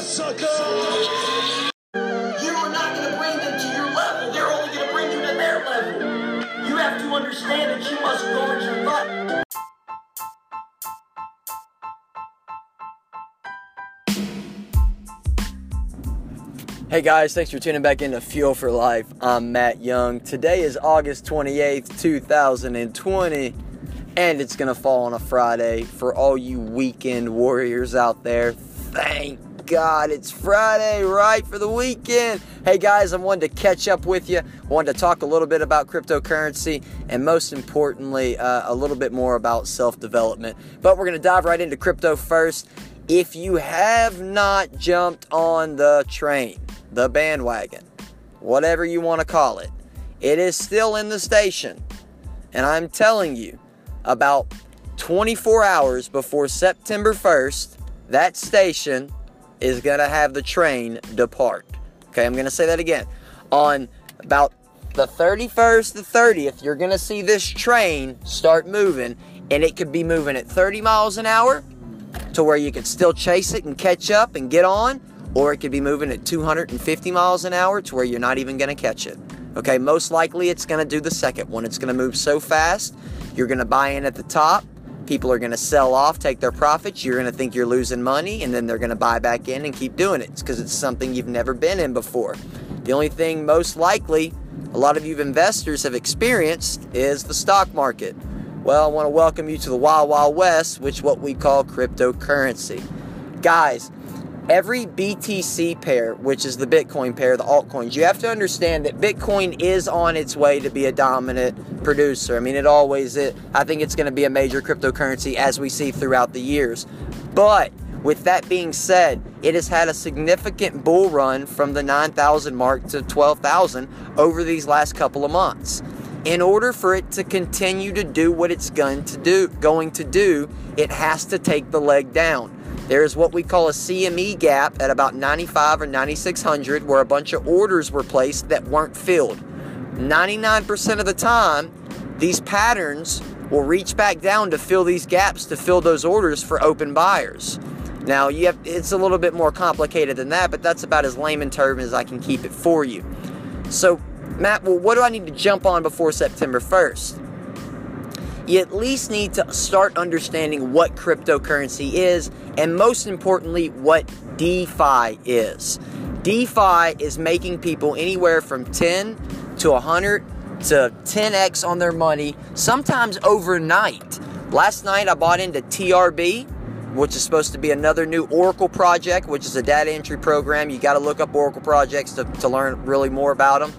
sucker! You are not going to bring them to your level. They're only going to bring you to their level. You have to understand that you must guard your butt. Hey guys, thanks for tuning back into Fuel for Life. I'm Matt Young. Today is August 28th, 2020, and it's going to fall on a Friday for all you weekend warriors out there. Thank God it's Friday, right? For the weekend. Hey guys, I wanted to catch up with you. Wanted to talk a little bit about cryptocurrency and most importantly, uh, a little bit more about self development. But we're going to dive right into crypto first. If you have not jumped on the train, the bandwagon, whatever you want to call it, it is still in the station. And I'm telling you, about 24 hours before September 1st, that station is going to have the train depart. Okay, I'm going to say that again. On about the 31st, the 30th, you're going to see this train start moving, and it could be moving at 30 miles an hour to where you could still chase it and catch up and get on, or it could be moving at 250 miles an hour to where you're not even going to catch it. Okay, most likely it's going to do the second one. It's going to move so fast, you're going to buy in at the top. People are going to sell off, take their profits. You're going to think you're losing money, and then they're going to buy back in and keep doing it. It's because it's something you've never been in before. The only thing most likely a lot of you investors have experienced is the stock market. Well, I want to welcome you to the Wild Wild West, which what we call cryptocurrency. Guys, every BTC pair, which is the Bitcoin pair, the altcoins, you have to understand that Bitcoin is on its way to be a dominant producer. I mean, it always is. I think it's going to be a major cryptocurrency as we see throughout the years. But with that being said, it has had a significant bull run from the 9,000 mark to 12,000 over these last couple of months. In order for it to continue to do what it's going to do, going to do, it has to take the leg down. There is what we call a CME gap at about 95 or 9600 where a bunch of orders were placed that weren't filled. 99% of the time, these patterns will reach back down to fill these gaps to fill those orders for open buyers. Now, you have it's a little bit more complicated than that, but that's about as layman term as I can keep it for you. So, Matt, well, what do I need to jump on before September 1st? You at least need to start understanding what cryptocurrency is, and most importantly, what DeFi is. DeFi is making people anywhere from 10 to 100 to 10x on their money, sometimes overnight. Last night I bought into TRB, which is supposed to be another new Oracle project, which is a data entry program. You got to look up Oracle projects to, to learn really more about them.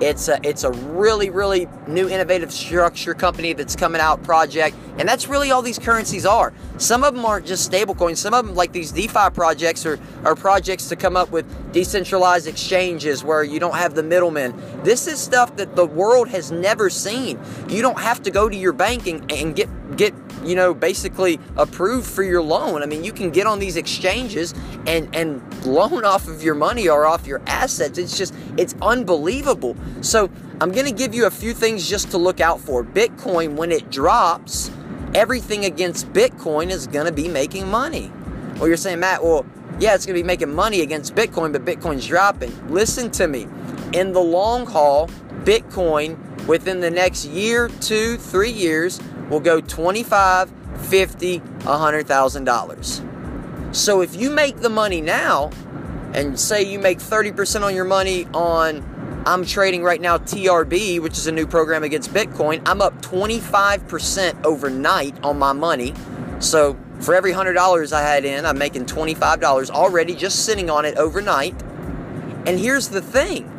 It's a, it's a really, really new innovative structure company that's coming out project. And that's really all these currencies are. Some of them aren't just stablecoins. Some of them, like these DeFi projects, are, are projects to come up with decentralized exchanges where you don't have the middlemen. This is stuff that the world has never seen. You don't have to go to your bank and, and get get you know basically approved for your loan. I mean you can get on these exchanges and and loan off of your money or off your assets. It's just it's unbelievable. So i'm going to give you a few things just to look out for. Bitcoin when it drops everything against bitcoin is going to be making money. Well you're saying matt well yeah it's going to be making money against bitcoin but bitcoin's dropping. Listen to me. In the long haul bitcoin within the next year two three years will go 25 50 $100000 so if you make the money now and say you make 30% on your money on i'm trading right now trb which is a new program against bitcoin i'm up 25% overnight on my money. So for every $100 i had in i'm making $25 already just sitting on it overnight. And here's the thing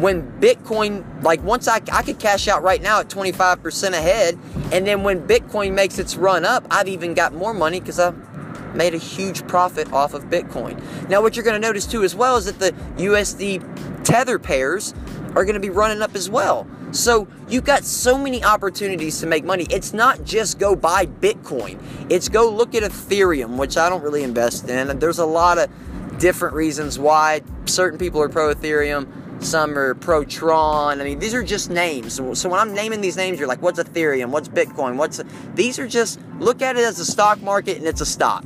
when Bitcoin, like once I, I could cash out right now at 25% ahead, and then when Bitcoin makes its run up, I've even got more money because I made a huge profit off of Bitcoin. Now, what you're going to notice too, as well, is that the USD tether pairs are going to be running up as well. So you've got so many opportunities to make money. It's not just go buy Bitcoin. It's go look at Ethereum, which I don't really invest in. There's a lot of different reasons why certain people are pro Ethereum some are pro Tron. I mean, these are just names. So, when I'm naming these names, you're like, what's Ethereum? What's Bitcoin? What's these are just look at it as a stock market and it's a stock.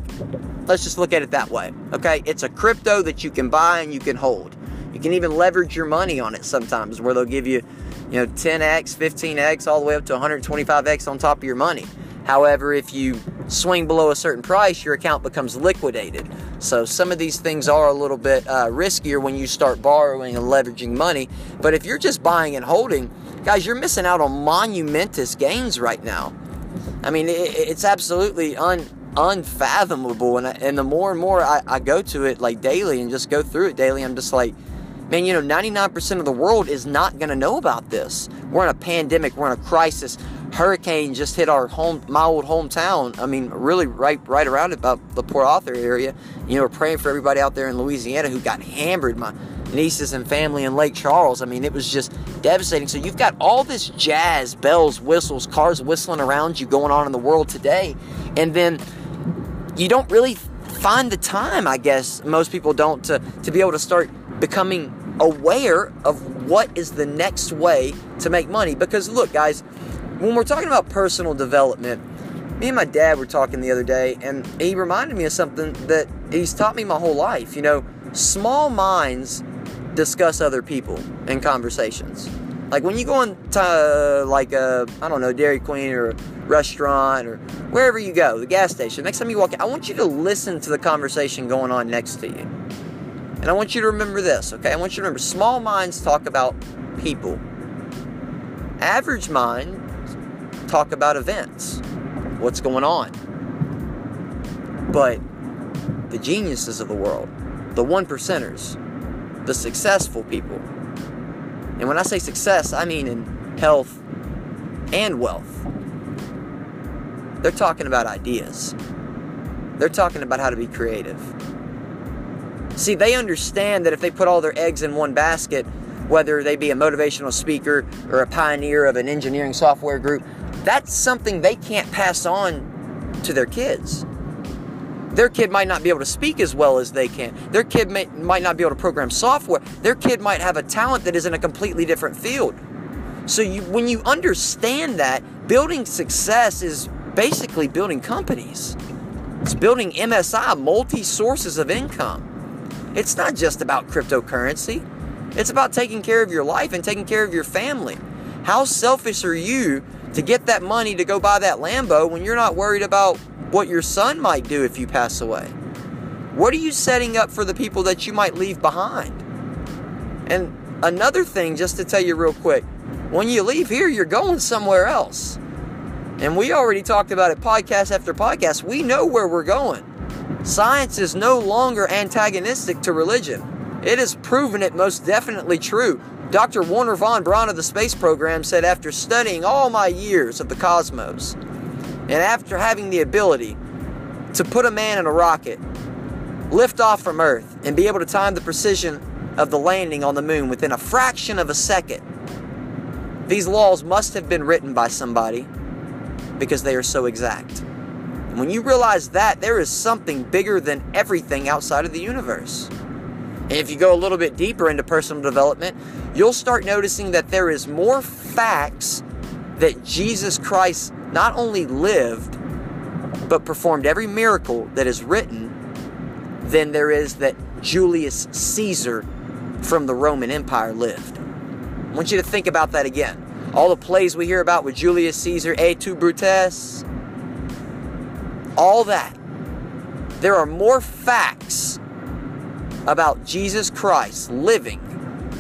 Let's just look at it that way. Okay? It's a crypto that you can buy and you can hold. You can even leverage your money on it sometimes where they'll give you, you know, 10x, 15x, all the way up to 125x on top of your money. However, if you swing below a certain price, your account becomes liquidated. So some of these things are a little bit uh, riskier when you start borrowing and leveraging money. But if you're just buying and holding, guys, you're missing out on monumentous gains right now. I mean, it, it's absolutely un, unfathomable. And, and the more and more I, I go to it like daily and just go through it daily, I'm just like, man, you know, 99% of the world is not going to know about this. We're in a pandemic, we're in a crisis hurricane just hit our home, my old hometown. I mean, really right, right around about the Port Arthur area. You know, we're praying for everybody out there in Louisiana who got hammered. My nieces and family in Lake Charles. I mean, it was just devastating. So you've got all this jazz, bells, whistles, cars whistling around you going on in the world today, and then you don't really find the time. I guess most people don't to to be able to start becoming aware of what is the next way to make money. Because look, guys when we're talking about personal development, me and my dad were talking the other day, and he reminded me of something that he's taught me my whole life. You know, small minds discuss other people in conversations. Like when you go into uh, like a I don't know Dairy Queen or a restaurant or wherever you go, the gas station. Next time you walk in, I want you to listen to the conversation going on next to you, and I want you to remember this. Okay, I want you to remember small minds talk about people. Average mind talk about events, what's going on. But the geniuses of the world, the one percenters, the successful people, and when I say success, I mean in health and wealth, they're talking about ideas. They're talking about how to be creative. See, they understand that if they put all their eggs in one basket, whether they be a motivational speaker or a pioneer of an engineering software group, that's something they can't pass on to their kids. Their kid might not be able to speak as well as they can. Their kid may, might not be able to program software. Their kid might have a talent that is in a completely different field. So you, when you understand that, building success is basically building companies. It's building MSI, multi sources of income. It's not just about cryptocurrency. It's about taking care of your life and taking care of your family. How selfish are you to get that money to go buy that Lambo when you're not worried about what your son might do if you pass away? What are you setting up for the people that you might leave behind? And another thing, just to tell you real quick, when you leave here, you're going somewhere else. And we already talked about it podcast after podcast. We know where we're going. Science is no longer antagonistic to religion. It has proven it most definitely true. Dr. Wernher von Braun of the space program said after studying all my years of the cosmos, and after having the ability to put a man in a rocket, lift off from Earth, and be able to time the precision of the landing on the moon within a fraction of a second, these laws must have been written by somebody because they are so exact. And when you realize that, there is something bigger than everything outside of the universe. And if you go a little bit deeper into personal development, you'll start noticing that there is more facts that Jesus Christ not only lived, but performed every miracle that is written than there is that Julius Caesar from the Roman Empire lived. I want you to think about that again. All the plays we hear about with Julius Caesar, Et tu Brutes, all that. There are more facts about Jesus Christ living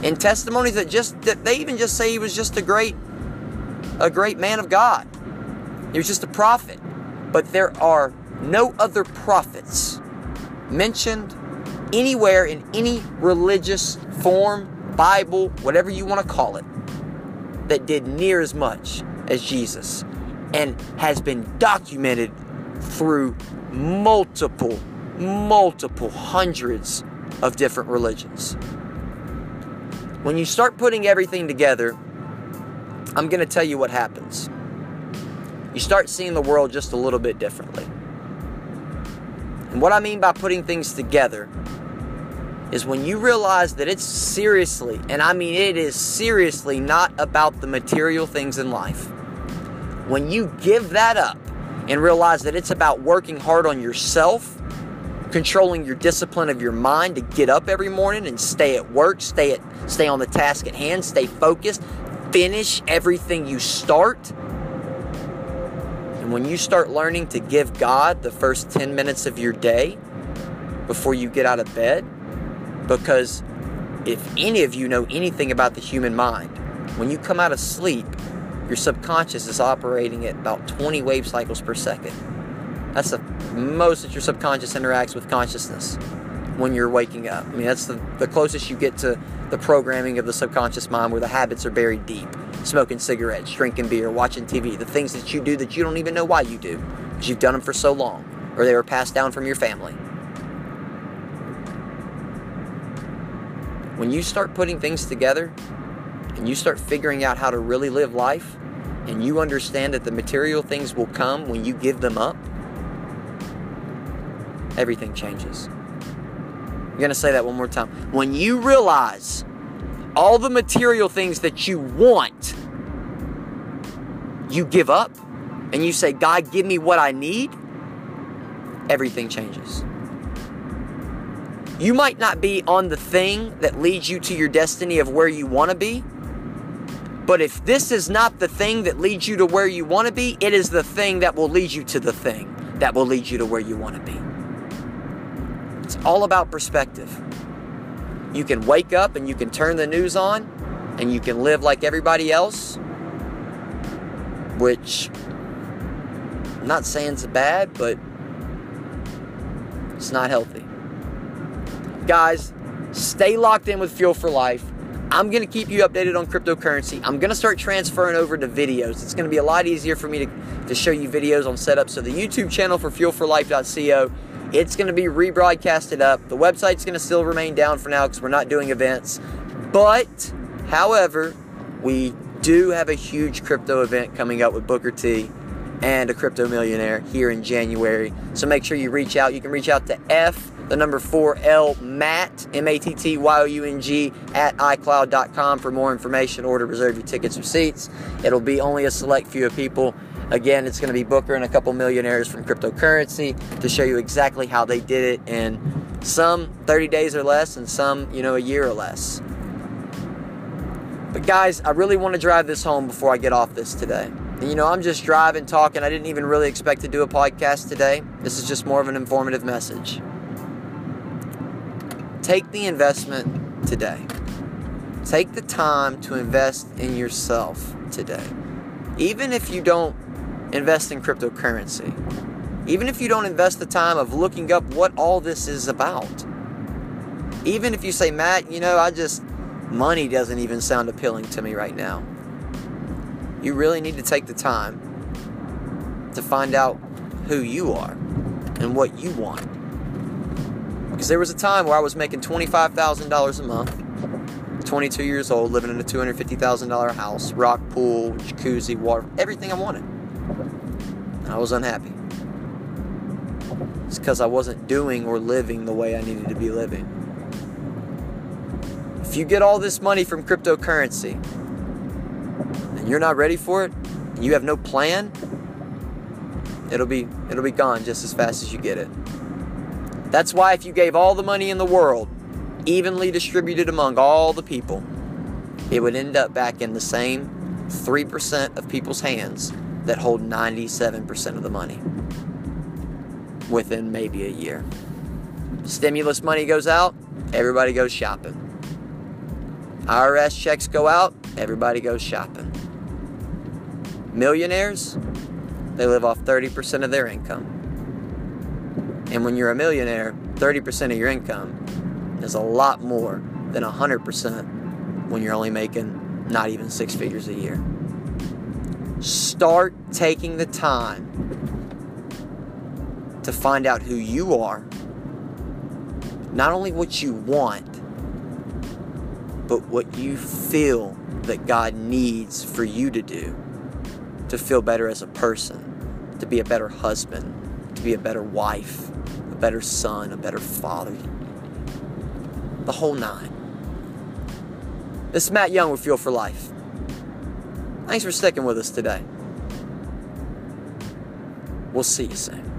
in testimonies that just that they even just say he was just a great a great man of God. He was just a prophet. But there are no other prophets mentioned anywhere in any religious form, Bible, whatever you want to call it, that did near as much as Jesus and has been documented through multiple, multiple hundreds of different religions. When you start putting everything together, I'm going to tell you what happens. You start seeing the world just a little bit differently. And what I mean by putting things together is when you realize that it's seriously, and I mean it is seriously not about the material things in life. When you give that up and realize that it's about working hard on yourself controlling your discipline of your mind to get up every morning and stay at work, stay at stay on the task at hand, stay focused, finish everything you start. And when you start learning to give God the first 10 minutes of your day before you get out of bed, because if any of you know anything about the human mind, when you come out of sleep, your subconscious is operating at about 20 wave cycles per second. That's the most that your subconscious interacts with consciousness when you're waking up. I mean, that's the, the closest you get to the programming of the subconscious mind where the habits are buried deep. Smoking cigarettes, drinking beer, watching TV, the things that you do that you don't even know why you do because you've done them for so long or they were passed down from your family. When you start putting things together and you start figuring out how to really live life and you understand that the material things will come when you give them up, everything changes. I'm going to say that one more time. When you realize all the material things that you want, you give up and you say, God, give me what I need, everything changes. You might not be on the thing that leads you to your destiny of where you want to be. But if this is not the thing that leads you to where you want to be, it is the thing that will lead you to the thing that will lead you to where you want to be. It's all about perspective. You can wake up and you can turn the news on and you can live like everybody else, which I'm not saying it's bad, but it's not healthy. Guys, stay locked in with Fuel for Life. I'm going to keep you updated on cryptocurrency. I'm going to start transferring over to videos. It's going to be a lot easier for me to, to show you videos on setup. So the YouTube channel for fuelforlife.co, it's going to be rebroadcasted up. The website's going to still remain down for now because we're not doing events. But, however, we do have a huge crypto event coming up with Booker T and a crypto millionaire here in January. So make sure you reach out. You can reach out to F the number 4L Matt, M A T T Y O U N G, at iCloud.com for more information or to reserve your tickets or seats. It'll be only a select few of people. Again, it's going to be Booker and a couple millionaires from cryptocurrency to show you exactly how they did it in some 30 days or less and some, you know, a year or less. But guys, I really want to drive this home before I get off this today. You know, I'm just driving, talking. I didn't even really expect to do a podcast today. This is just more of an informative message. Take the investment today. Take the time to invest in yourself today. Even if you don't invest in cryptocurrency, even if you don't invest the time of looking up what all this is about, even if you say, Matt, you know, I just, money doesn't even sound appealing to me right now. You really need to take the time to find out who you are and what you want. Because there was a time where I was making $25,000 a month, 22 years old, living in a $250,000 house, rock pool, jacuzzi, water, everything I wanted. And I was unhappy. It's because I wasn't doing or living the way I needed to be living. If you get all this money from cryptocurrency and you're not ready for it, and you have no plan, it'll be it'll be gone just as fast as you get it. That's why if you gave all the money in the world, evenly distributed among all the people, it would end up back in the same 3% of people's hands that hold 97% of the money within maybe a year. Stimulus money goes out, everybody goes shopping. IRS checks go out, everybody goes shopping. Millionaires, they live off 30% of their income. And when you're a millionaire, 30% of your income is a lot more than 100% when you're only making not even six figures a year. Start taking the time to find out who you are, not only what you want, but what you feel that God needs for you to do to feel better as a person, to be a better husband, to be a better wife, a better son, a better father. The whole nine. This is Matt Young with Fuel for Life. Thanks for sticking with us today. We'll see you soon.